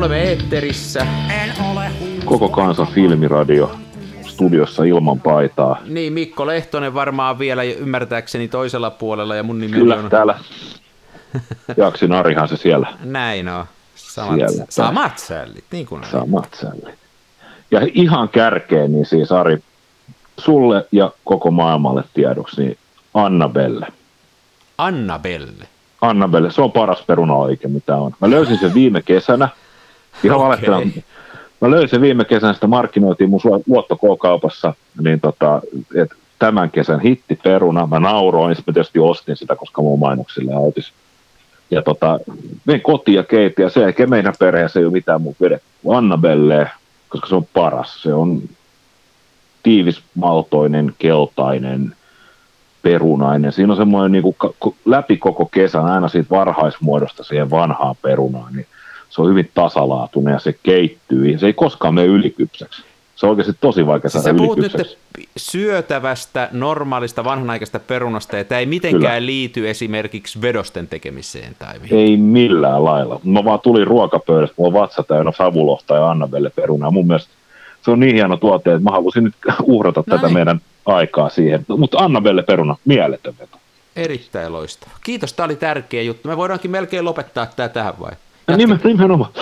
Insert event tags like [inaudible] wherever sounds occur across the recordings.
Olemme eetterissä. Koko kansa filmiradio studiossa ilman paitaa. Niin, Mikko Lehtonen varmaan vielä ymmärtääkseni toisella puolella ja mun nimi Kyllä, on... täällä. Jaksin Arihan se siellä. Näin on. Samat, Siellä. samat sällit, niin kuin on. Samat sällit. Ja ihan kärkeen, niin siis Ari, sulle ja koko maailmalle tiedoksi, niin Annabelle. Annabelle. Annabelle, se on paras peruna oikein, mitä on. Mä löysin sen viime kesänä. Ihan Okei. valehtelen. Mä löysin viime kesänä, sitä markkinoitiin mun luotto K-kaupassa, niin tota, et tämän kesän hitti peruna. Mä nauroin, sitten mä tietysti ostin sitä, koska mun mainoksille autis. Ja tota, menin kotiin ja keitin, ja sen jälkeen meidän perheessä ei ole mitään muuta vedetty kuin Annabelle, koska se on paras. Se on tiivismaltoinen, keltainen, perunainen. Siinä on semmoinen niin kuin läpi koko kesän, aina siitä varhaismuodosta siihen vanhaan perunaan, niin se on hyvin tasalaatuinen ja se keittyy. Ja se ei koskaan mene ylikypsäksi. Se on oikeasti tosi vaikea Siis saada sä puhut nyt syötävästä, normaalista, vanhanaikaista perunasta, ja tämä ei mitenkään Kyllä. liity esimerkiksi vedosten tekemiseen tai mihin. Ei millään lailla. Mä vaan tulin ruokapöydästä, mulla on vatsa täynnä savulohta ja Annabelle perunaa. Mun mielestä se on niin hieno tuote, että mä halusin nyt [laughs] uhrata No tätä niin. meidän aikaa siihen. Mutta Annabelle peruna, mieletön veto. Erittäin loistava. Kiitos, tämä oli tärkeä juttu. Me voidaankin melkein lopettaa tämä tähän vai? Nimen, nimenomaan.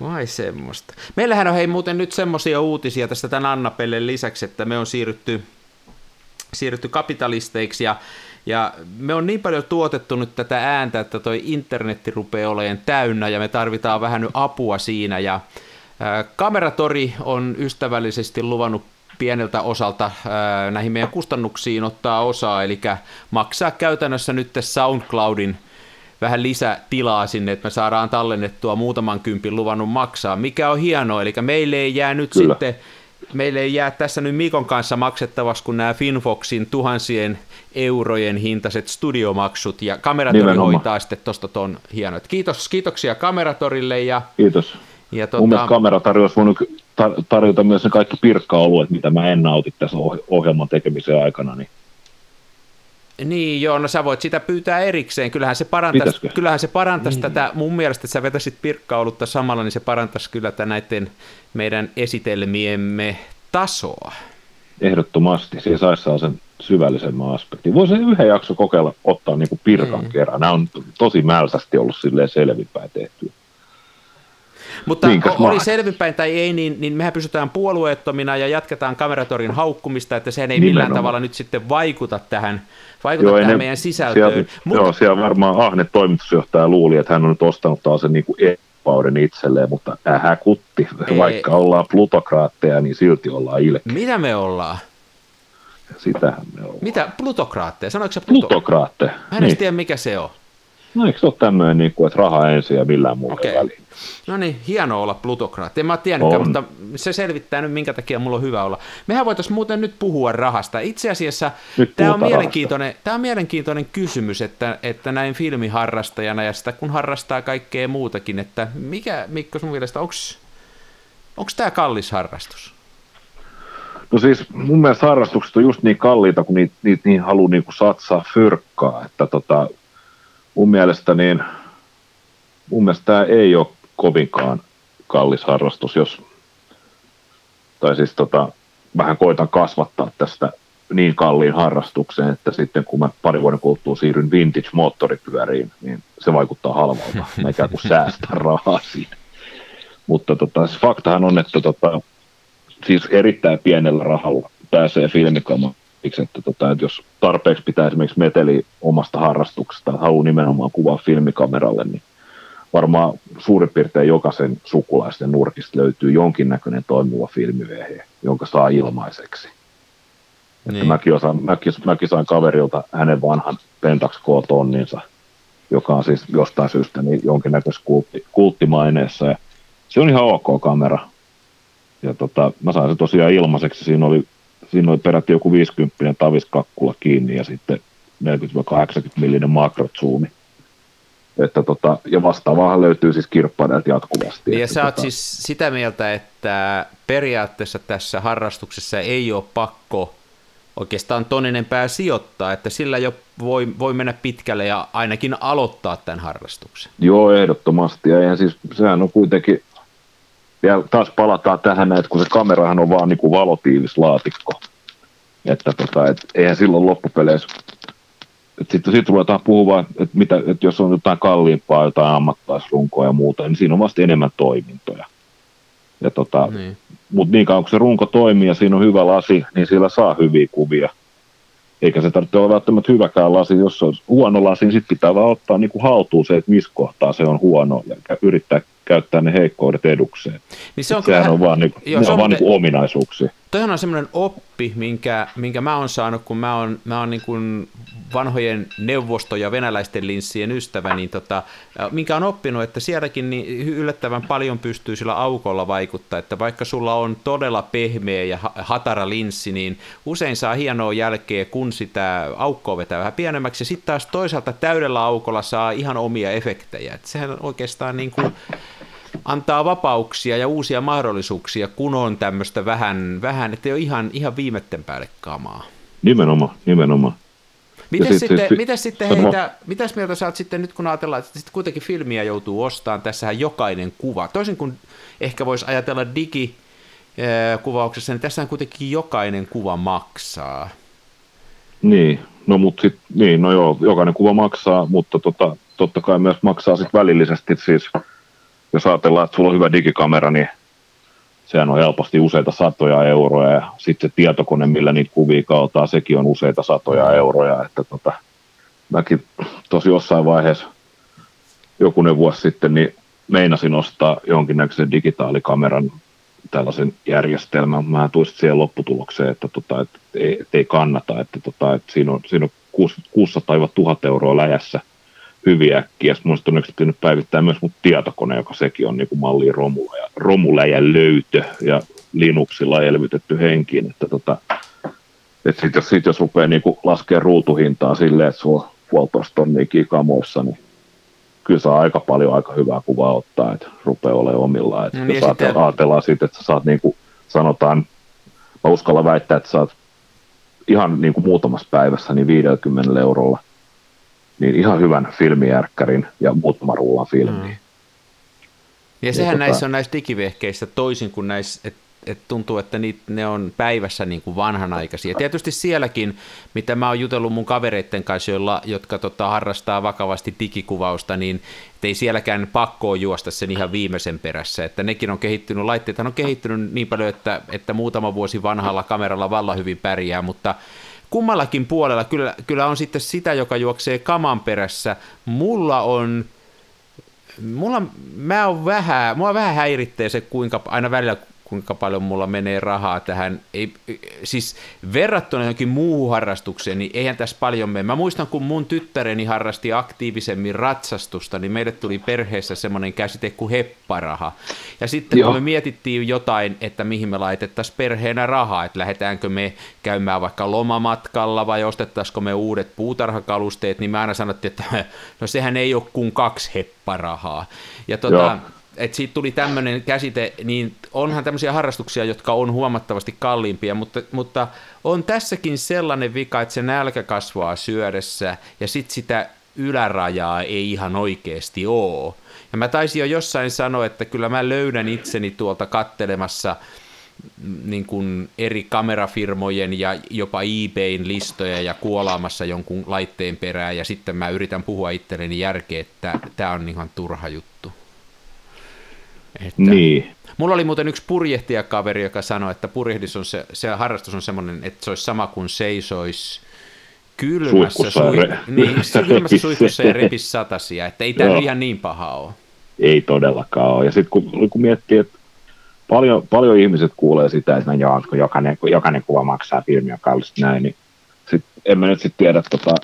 Vai semmoista. Meillähän on hei muuten nyt semmoisia uutisia tästä tämän Annapellen lisäksi, että me on siirrytty, siirrytty kapitalisteiksi ja, ja me on niin paljon tuotettu nyt tätä ääntä, että toi internetti rupeaa olemaan täynnä ja me tarvitaan vähän nyt apua siinä ja ää, Kameratori on ystävällisesti luvannut pieneltä osalta ää, näihin meidän kustannuksiin ottaa osaa, eli maksaa käytännössä nyt SoundCloudin vähän lisätilaa sinne, että me saadaan tallennettua muutaman kympin luvannut maksaa, mikä on hienoa, eli meille ei jää nyt Kyllä. sitten, meille ei jää tässä nyt Mikon kanssa maksettavaksi, kun nämä Finfoxin tuhansien eurojen hintaiset studiomaksut, ja Kameratori Nimenomaan. hoitaa sitten tuosta ton hienoa. Kiitos, kiitoksia Kameratorille, ja, Kiitos. ja Mun mielestä tota, kameratarjo olisi voinut tar- tarjota myös ne kaikki pirkka-oluet, mitä mä en nauti tässä oh- ohjelman tekemisen aikana. Niin Niin joo, no sä voit sitä pyytää erikseen. Kyllähän se parantaisi, kyllähän se parantaisi tätä, mun mielestä, että sä vetäisit pirkkaolutta samalla, niin se parantaisi kyllä tätä näiden meidän esitelmiemme tasoa. ehdottomasti siihen saisi sellaisen syvällisemmän aspektin. Voisi yhden jakso kokeilla ottaa niin kuin pirkan Niin. kerran. Nämä on tosi mälsästi ollut silleen selvinpäin tehty. Mutta Minkäs o- oli maan? selvinpäin tai ei, niin, niin mehän pysytään puolueettomina ja jatketaan kameratorin haukkumista, että sehän ei millään Nimenomaan. tavalla nyt sitten vaikuta tähän, vaikuta ei tähän ne- meidän sisältöön. Siellä, Mutta Joo, siellä varmaan Ahne toimitusjohtaja luuli, että hän on nyt ostanut taas sen niin kuin epauden itselleen, mutta ähä kutti. Ei. Vaikka ollaan plutokraatteja, niin silti ollaan ilkeä. mitä me ollaan? Sitähän me ollaan. Mitä? Plutokraatteja? Sanoiko se pluto? Plutokraatteja. Mä en Niin. tiedä, mikä se on. No eikö se ole tämmöinen, niin kuin, että raha ensin ja millään muulla okay. väliin? No niin, hienoa olla plutokraatti. En mä tiennytkään, mutta se selvittää nyt, minkä takia mulla on hyvä olla. Mehän voitaisiin muuten nyt puhua rahasta. Itse asiassa tämä on, mielenkiintoinen, tämä on mielenkiintoinen kysymys, että, että näin filmiharrastajana ja sitä kun harrastaa kaikkea muutakin, että mikä, Mikko, sun mielestä, onko tämä kallis harrastus? No siis mun mielestä harrastukset on just niin kalliita, kun niitä, niitä niin haluaa niin kuin satsaa fyrkkaa, että tota, mun mielestä niin, mun mielestä tämä ei ole kovinkaan kallis harrastus, jos, tai siis tota, vähän koitan kasvattaa tästä niin kalliin harrastukseen, että sitten kun mä pari vuoden kuluttua siirryn vintage-moottoripyöriin, niin se vaikuttaa halvalta. [laughs] Mä ikään kuin säästän rahaa siinä. Mutta tota, se faktahan on, että tota, siis erittäin pienellä rahalla pääsee filmikamaan. Siksi, että, tota, että jos tarpeeksi pitää esimerkiksi meteli omasta harrastuksesta, että haluaa nimenomaan kuvaa filmikameralle, niin varmaan suurin piirtein jokaisen sukulaisten nurkista löytyy jonkinnäköinen toimiva filmivehje, jonka saa ilmaiseksi. Niin. Niin. Mäkin, osaan, mäkin, mäkin sain kaverilta hänen vanhan Pentax K-tonninsa, joka on siis jostain syystä niin jonkinnäköisessä kultti, kulttimaineessa. Ja se on ihan ok kamera. Ja tota, mä sain se tosiaan ilmaiseksi. Siinä oli, siinä oli peräti joku 50 taviskakkula kiinni ja sitten 40-80 millinen makrozoomi. Että tota, ja vastaavaa löytyy siis kirppareilta jatkuvasti. Niin ja sä oot tota, siis sitä mieltä, että periaatteessa tässä harrastuksessa ei ole pakko oikeastaan ton enempää sijoittaa, että sillä jo voi, voi mennä pitkälle ja ainakin aloittaa tämän harrastuksen. Joo, ehdottomasti. Ja siis, sehän on kuitenkin, ja taas palataan tähän, että kun se kamerahan on vaan niin kuin valotiivislaatikko, että tota, et eihän silloin loppupeleissä sitten sit ruvetaan puhumaan, että, mitä, että jos on jotain kalliimpaa, jotain ammattilaisrunkoa ja muuta, niin siinä on vasta enemmän toimintoja. Ja tota, niin. Mutta niin kauan kun se runko toimii ja siinä on hyvä lasi, niin sillä saa hyviä kuvia. Eikä se tarvitse olla välttämättä hyväkään lasi. Jos se on huono lasi, niin sitten pitää vaan ottaa niin kuin haltuun se, että missä kohtaa se on huono ja yrittää käyttää ne heikkoudet edukseen. Niin se on Sehän kyllä, on vaan, niin, joo, se on vaan niin kuin ominaisuuksia. Toihan on semmoinen oppi, minkä, minkä mä oon saanut, kun mä oon, mä oon niin kuin vanhojen neuvosto- ja venäläisten linssien ystävä, niin tota, minkä on oppinut, että sielläkin niin yllättävän paljon pystyy sillä aukolla vaikuttaa, että vaikka sulla on todella pehmeä ja hatara linssi, niin usein saa hienoa jälkeä, kun sitä aukkoa vetää vähän pienemmäksi, ja sitten taas toisaalta täydellä aukolla saa ihan omia efektejä, että sehän oikeastaan niin kuin antaa vapauksia ja uusia mahdollisuuksia, kun on tämmöistä vähän, vähän että ei ole ihan, ihan viimetten päälle kamaa. Nimenomaan, nimenomaan. Mitäs sitten, sitten, mitäs sitten heitä, mitäs mieltä sä oot sitten nyt, kun ajatellaan, että sitten kuitenkin filmiä joutuu ostamaan, tässähän jokainen kuva, toisin kuin ehkä voisi ajatella digikuvauksessa, niin tässä kuitenkin jokainen kuva maksaa. Niin, no mutta sit, niin, no joo, jokainen kuva maksaa, mutta tota, totta kai myös maksaa sitten välillisesti siis jos ajatellaan, että sulla on hyvä digikamera, niin sehän on helposti useita satoja euroja, ja sitten se tietokone, millä niitä kuvia kautaa, sekin on useita satoja euroja, että tota, mäkin tosi jossain vaiheessa jokunen vuosi sitten, niin meinasin ostaa jonkinnäköisen digitaalikameran tällaisen järjestelmän. Mä tuin siihen lopputulokseen, että, tota, että, ei, että ei kannata, että, tota, että siinä on, siinä on 600-1000 euroa läjässä hyviä äkkiä. Mun on onneksi päivittää myös mun tietokone, joka sekin on niin malli romula ja, romula ja löytö ja Linuxilla elvytetty henkiin. Että tota, et sit, jos, sit, jos rupeaa niin laskemaan ruutuhintaa silleen, että sulla on puolitoista tonnia kamoissa, niin kyllä saa aika paljon aika hyvää kuvaa ottaa, että rupeaa olemaan omillaan. Että no niin, jos sitten... ajatellaan siitä, että sä saat niin kuin, sanotaan, mä uskalla väittää, että saat ihan niin kuin muutamassa päivässä niin 50 eurolla niin ihan hyvän filmijärkkärin ja muutaman rullan filmiin. Mm. Ja sehän ja tota... näissä on näissä digivehkeissä toisin kuin näissä, että et tuntuu, että niit, ne on päivässä niin kuin vanhanaikaisia. Tietysti sielläkin, mitä mä oon jutellut mun kavereiden kanssa, joilla, jotka tota, harrastaa vakavasti digikuvausta, niin ei sielläkään pakkoa juosta sen ihan viimeisen perässä. Että nekin on kehittynyt, laitteet on kehittynyt niin paljon, että, että muutama vuosi vanhalla kameralla valla hyvin pärjää, mutta kummallakin puolella kyllä, kyllä on sitten sitä, joka juoksee kaman perässä. Mulla on, mulla, mä on vähän, mua vähän häiritsee se, kuinka aina välillä kuinka paljon mulla menee rahaa tähän. Ei, siis verrattuna johonkin muuhun harrastukseen, niin eihän tässä paljon mene. Mä muistan, kun mun tyttäreni harrasti aktiivisemmin ratsastusta, niin meille tuli perheessä semmoinen käsite kuin hepparaha. Ja sitten Joo. kun me mietittiin jotain, että mihin me laitettaisiin perheenä rahaa, että lähdetäänkö me käymään vaikka lomamatkalla vai ostettaisiko me uudet puutarhakalusteet, niin me aina sanottiin, että [laughs] no sehän ei ole kuin kaksi hepparahaa. Ja tota, että siitä tuli tämmöinen käsite, niin onhan tämmöisiä harrastuksia, jotka on huomattavasti kalliimpia, mutta, mutta on tässäkin sellainen vika, että se nälkä kasvaa syödessä ja sitten sitä ylärajaa ei ihan oikeasti ole. Ja mä taisin jo jossain sanoa, että kyllä mä löydän itseni tuolta kattelemassa niin kuin eri kamerafirmojen ja jopa eBayn listoja ja kuolaamassa jonkun laitteen perään ja sitten mä yritän puhua itselleni järkeä, että tämä on ihan turha juttu. Että niin. Mulla oli muuten yksi purjehtijakaveri, joka sanoi, että purjehdis on se, se harrastus on semmoinen, että se olisi sama kuin seisoisi kylmässä, sui, re... niin, kylmässä suihkussa ja [laughs] repis satasia, että ei tämä ihan niin paha ole. Ei todellakaan ole. Ja sitten kun, kun miettii, että paljon, paljon ihmiset kuulee sitä, että no kun jokainen, jokainen kuva maksaa filmiä kallista näin, niin sit, en mä nyt sitten tiedä, tota,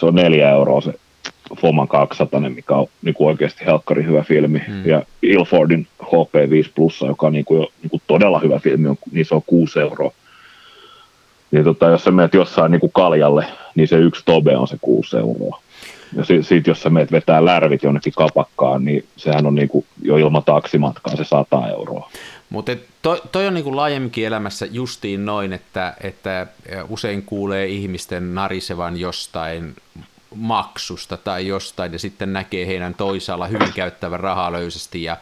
se on neljä euroa se Foman 200, mikä on niin kuin oikeasti helkkari hyvä filmi, mm. ja Ilfordin HP5 Plus, joka on niin kuin, niin kuin todella hyvä filmi, on, niin se on 6 euroa. Niin tota, jos sä menet jossain niin kuin kaljalle, niin se yksi tobe on se 6 euroa. Ja sitten sit, jos sä meet vetää lärvit jonnekin kapakkaan, niin sehän on niinku jo ilman taksimatkaa se 100 euroa. Mutta toi, toi on niinku laajemminkin elämässä justiin noin, että, että usein kuulee ihmisten narisevan jostain maksusta tai jostain ja sitten näkee heidän toisaalla hyvin käyttävän rahaa löysästi ja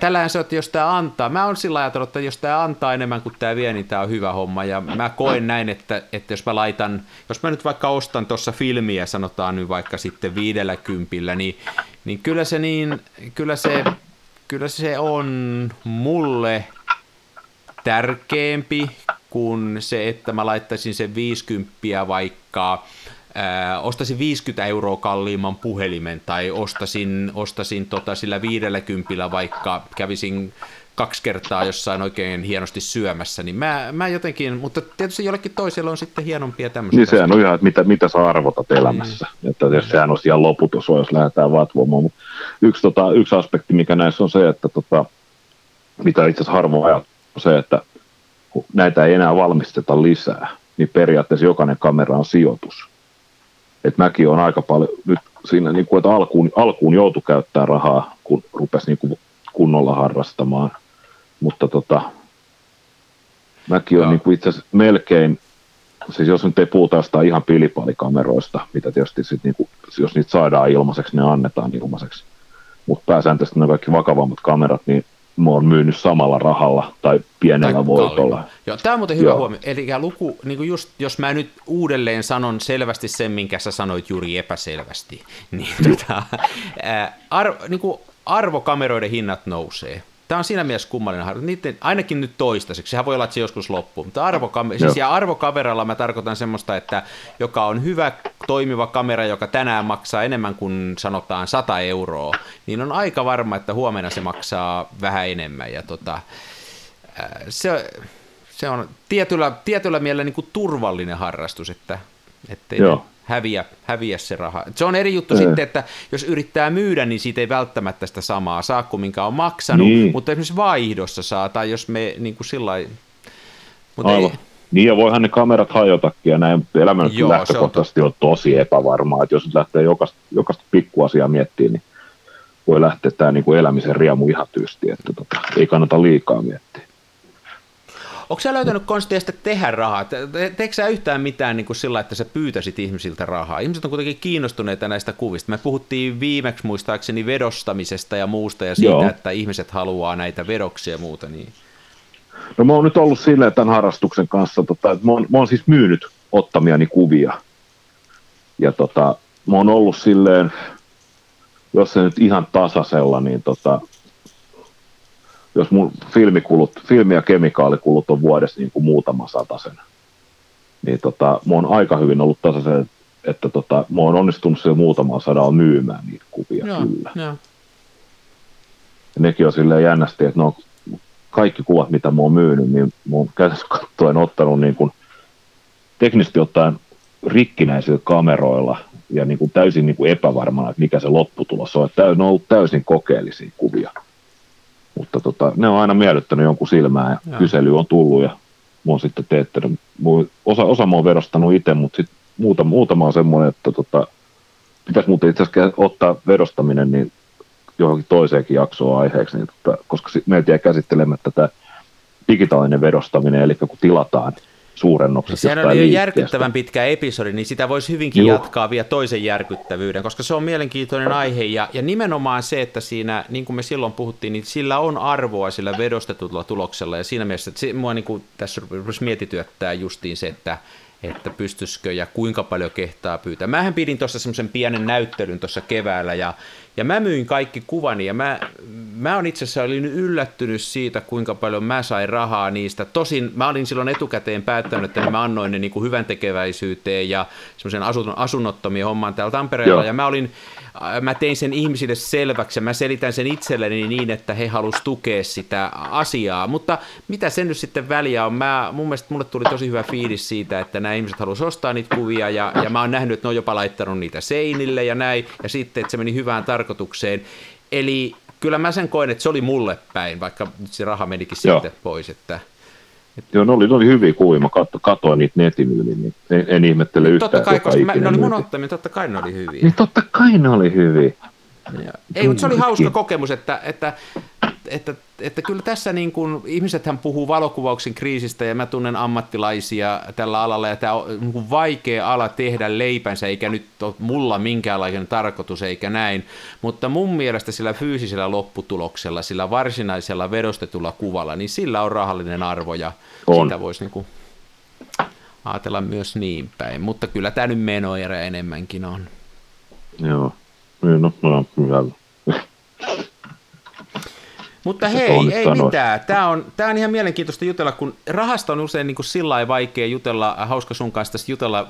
Tällähän se on, että jos tämä antaa, mä oon sillä ajatellut, että jos tämä antaa enemmän kuin tämä vie, niin tämä on hyvä homma. Ja mä koen näin, että, että jos mä laitan, jos mä nyt vaikka ostan tuossa filmiä, sanotaan nyt vaikka sitten viidellä kympillä, niin, niin kyllä se niin, kyllä se, kyllä se on mulle tärkeämpi kuin se, että mä laittaisin sen 50 vaikka ää, ostaisin 50 euroa kalliimman puhelimen tai ostasin, ostasin tota sillä 50 vaikka kävisin kaksi kertaa jossain oikein hienosti syömässä, niin mä, mä jotenkin, mutta tietysti jollekin toiselle on sitten hienompia tämmöisiä. Niin sehän on ihan, että mitä, mitä sä arvotat elämässä, niin. että jos sehän olisi ihan loputon jos lähdetään vatvomaan, mutta yksi, tota, yksi aspekti, mikä näissä on se, että tota, mitä itse asiassa harvoin ajat, on se, että kun näitä ei enää valmisteta lisää, niin periaatteessa jokainen kamera on sijoitus että mäkin on aika paljon nyt siinä, niin kuin, että alkuun, alkuun joutui käyttää rahaa, kun rupesi niin kuin kunnolla harrastamaan, mutta tota, mäkin olen niin itse asiassa melkein, siis jos nyt ei puhuta jostain ihan pilipalikameroista, mitä tietysti sit niin kuin, jos niitä saadaan ilmaiseksi, ne annetaan ilmaiseksi, mutta pääsääntöisesti ne kaikki vakavammat kamerat, niin mä oon myynyt samalla rahalla tai pienellä tai voitolla. Joo, tämä on muuten hyvä Joo. huomio. Eli luku, niin kuin just, jos mä nyt uudelleen sanon selvästi sen, minkä sä sanoit juuri epäselvästi, niin, tota, ää, ar, niin kuin arvokameroiden hinnat nousee. Tämä on siinä mielessä kummallinen harjoitus. Niiden, ainakin nyt toistaiseksi. Sehän voi olla, että se joskus loppuu. Mutta arvokam- siis ja arvokameralla mä tarkoitan semmoista, että joka on hyvä toimiva kamera, joka tänään maksaa enemmän kuin sanotaan 100 euroa, niin on aika varma, että huomenna se maksaa vähän enemmän. Ja tota, se, se on tietyllä, tietyllä mielellä niin kuin turvallinen harrastus, että ettei Joo häviä, häviä se raha. Se on eri juttu ei. sitten, että jos yrittää myydä, niin siitä ei välttämättä sitä samaa saa kuin minkä on maksanut, niin. mutta esimerkiksi vaihdossa saa, tai jos me niin kuin sillä Aivan. Ei, niin ja voihan ne kamerat hajotakin ja näin elämä nyt Joo, lähtökohtaisesti on, on tosi epävarmaa, että jos nyt lähtee jokaista, jokaista pikkuasiaa miettimään, niin voi lähteä tämä niin kuin elämisen riemu ihan tyysti, että tota, ei kannata liikaa miettiä. Onko sä löytänyt konsteista tehdä rahaa? Te, teekö sä yhtään mitään niin kuin sillä, että sä pyytäisit ihmisiltä rahaa? Ihmiset on kuitenkin kiinnostuneita näistä kuvista. Me puhuttiin viimeksi muistaakseni vedostamisesta ja muusta ja siitä, Joo. että ihmiset haluaa näitä vedoksia ja muuta. Niin... No mä oon nyt ollut silleen tämän harrastuksen kanssa, tota, että mä oon, mä oon siis myynyt ottamiani kuvia. Ja tota, mä oon ollut silleen, jos se nyt ihan tasasella, niin tota, jos mun filmikulut, filmi- ja kemikaalikulut on vuodessa niin kuin muutama satasen, niin tota, mä oon aika hyvin ollut tasaisen, että tota, mä oon onnistunut siellä muutamaa sadaa myymään niitä kuvia Joo, kyllä. Jo. Ja nekin on silleen jännästi, että no, kaikki kuvat, mitä mä oon myynyt, niin mä oon käytännössä katsoen ottanut niin kuin, teknisesti ottaen rikkinäisillä kameroilla ja niin kuin täysin niin kuin epävarmana, että mikä se lopputulos on. Että ne on ollut täysin kokeellisia kuvia. Mutta tota, ne on aina miellyttänyt jonkun silmään ja Joo. kysely on tullut ja mä oon sitten teettänyt. Osa, osa mä oon vedostanut itse, mutta sitten muuta, muutama on semmoinen, että tota, pitäisi muuten itse asiassa ottaa vedostaminen niin johonkin toiseenkin jaksoon aiheeksi, niin tota, koska meiltä jäi käsittelemättä tätä digitaalinen vedostaminen, eli kun tilataan suurennukset. Sehän oli jo järkyttävän pitkä episodi, niin sitä voisi hyvinkin Juh. jatkaa vielä toisen järkyttävyyden, koska se on mielenkiintoinen aihe ja, ja nimenomaan se, että siinä, niin kuin me silloin puhuttiin, niin sillä on arvoa sillä vedostetulla tuloksella ja siinä mielessä, että se, mua niin kuin tässä mietityöttää justiin se, että että pystyisikö ja kuinka paljon kehtaa pyytää. Mähän pidin tuossa semmoisen pienen näyttelyn tuossa keväällä ja, ja mä myin kaikki kuvani ja mä, mä on itse asiassa olin yllättynyt siitä, kuinka paljon mä sain rahaa niistä. Tosin mä olin silloin etukäteen päättänyt, että mä annoin ne niin kuin hyvän tekeväisyyteen ja semmoisen asun, asunnottomien homman täällä Tampereella Joo. ja mä olin mä tein sen ihmisille selväksi ja mä selitän sen itselleni niin, että he halusivat tukea sitä asiaa. Mutta mitä sen nyt sitten väliä on? Mä, mun mielestä mulle tuli tosi hyvä fiilis siitä, että nämä ihmiset halusivat ostaa niitä kuvia ja, ja mä oon nähnyt, että ne on jopa laittanut niitä seinille ja näin. Ja sitten, että se meni hyvään tarkoitukseen. Eli kyllä mä sen koen, että se oli mulle päin, vaikka se raha menikin Joo. sitten pois. Että, Joo, ne oli, ne oli hyviä kuvia. Mä katso, katoin niitä netin yli, niin en, en ihmettele yhtään. Totta kai, koska mä, ne oli mun ottamia, totta kai ne oli hyviä. Niin totta kai ne oli hyviä. Ja- Ei, mutta se oli hauska kokemus, että, että, että, että kyllä tässä niin kuin, ihmisethän puhuu valokuvauksen kriisistä ja mä tunnen ammattilaisia tällä alalla ja tämä on niin kuin vaikea ala tehdä leipänsä eikä nyt ole mulla minkäänlainen tarkoitus eikä näin, mutta mun mielestä sillä fyysisellä lopputuloksella, sillä varsinaisella vedostetulla kuvalla, niin sillä on rahallinen arvo ja On. sitä voisi niin kuin ajatella myös niin päin, mutta kyllä tämä nyt menoerä enemmänkin on. Joo. Niin, no, no, hyvä. Mutta Se hei, ei mitään. Tämä on, tämä on ihan mielenkiintoista jutella, kun rahasta on usein niin kuin sillä lailla vaikea jutella, hauska sun kanssa tästä jutella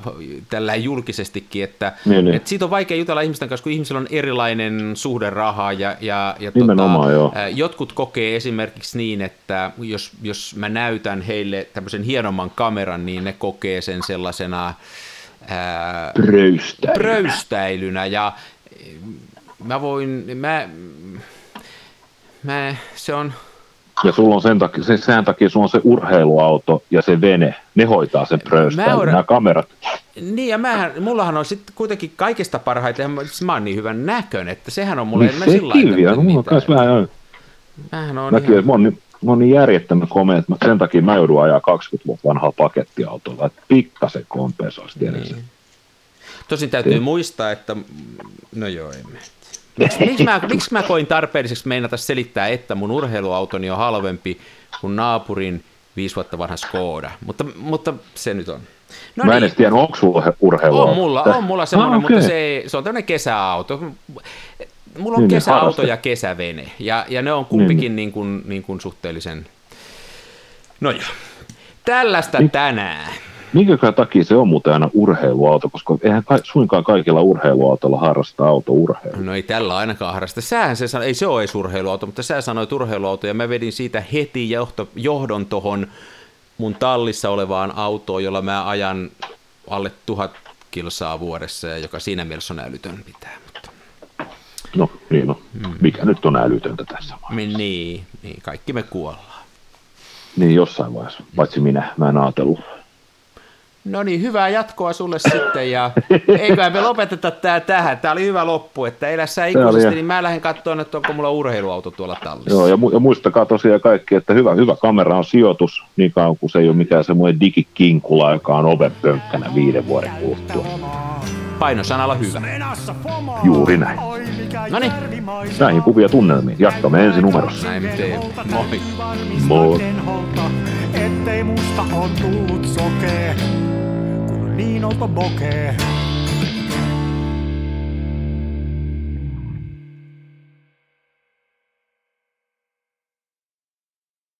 tällä julkisestikin, että, Niin, niin. että siitä on vaikea jutella ihmisten kanssa, kun ihmisillä on erilainen suhde rahaa ja, ja, ja Nimenomaan, joo. ää, jotkut kokee esimerkiksi niin, että jos, jos mä näytän heille tämmöisen hienomman kameran, niin ne kokee sen sellaisena ää, Pröystä. pröystäilynä ja mä voin, mä, mä, se on, Ja sulla on sen takia, sen, sen takia sulla on se urheiluauto ja se vene. Ne hoitaa sen Mä pröystäilyn. odot- Nämä kamerat. niin ja mähän, mullahan on sitten kuitenkin kaikista parhaiten, mä, siis mä oon niin hyvän näköinen, että sehän on mulle, Niin en mä sillä mitään. Mulla on kans vähän Mähän on Näkyy, että mä oon, niin, mä oon niin järjettömän komea, että mä, sen takia mä joudun ajaa 20 vuotta vanhaa pakettiautolla, että pikkasen kompensoisi. Niin. Tosin täytyy muistaa, että, no joo, emme. Miksi, miksi, mä, miksi mä koin tarpeelliseksi meinata selittää, että mun urheiluautoni on halvempi kuin naapurin viisi vuotta vanha Skoda, mutta, mutta se nyt on. No mä en edes tiedä, onko sulla urheiluauto. On mulla, on mulla semmoinen, Ah, mutta okei. se, se on tämmöinen kesäauto. Mulla on Niin, niin, kesäauto ja kesävene, ja, ja ne on kumpikin niin kuin, niin kuin suhteellisen... No joo. Tällaista Niin. tänään. Minkä takia se on muuten aina urheiluauto, koska eihän ka- suinkaan kaikilla urheiluautolla harrasta autourheilua. No ei tällä ainakaan harrasta. Sähän se sanoi, ei se ole edes urheiluauto, mutta sä sanoit urheiluauto, ja mä vedin siitä heti johto, johdon tohon mun tallissa olevaan autoon, jolla mä ajan alle tuhat kilsaa vuodessa, ja joka siinä mielessä on älytön pitää. Mutta... No niin, no. Mikä nyt on älytöntä tässä vaiheessa? Niin, niin, kaikki me kuollaan. Niin jossain vaiheessa, paitsi minä, mä en ajatellut. No niin, hyvää jatkoa sulle sitten ja eiköhän me lopeteta tää tähän. Tää oli hyvä loppu, että elä sä ikuisesti, niin mä lähden katsomaan, että onko mulla urheiluauto tuolla tallissa. Joo, ja, mu- ja muistakaa tosiaan kaikki, että hyvä, hyvä kamera on sijoitus, niin kauan kuin se ei ole mikään semmoinen digikinkula, joka on oven pönkkänä viiden vuoden kuluttua. Painosanalla hyvä. Juuri näin. Noniin. Näihin kuvia tunnelmiin. Jatkamme ensi numerossa. Näin teemme. Moi. Moi. Ettei musta on tullut sokee, kun on niin outo bokee.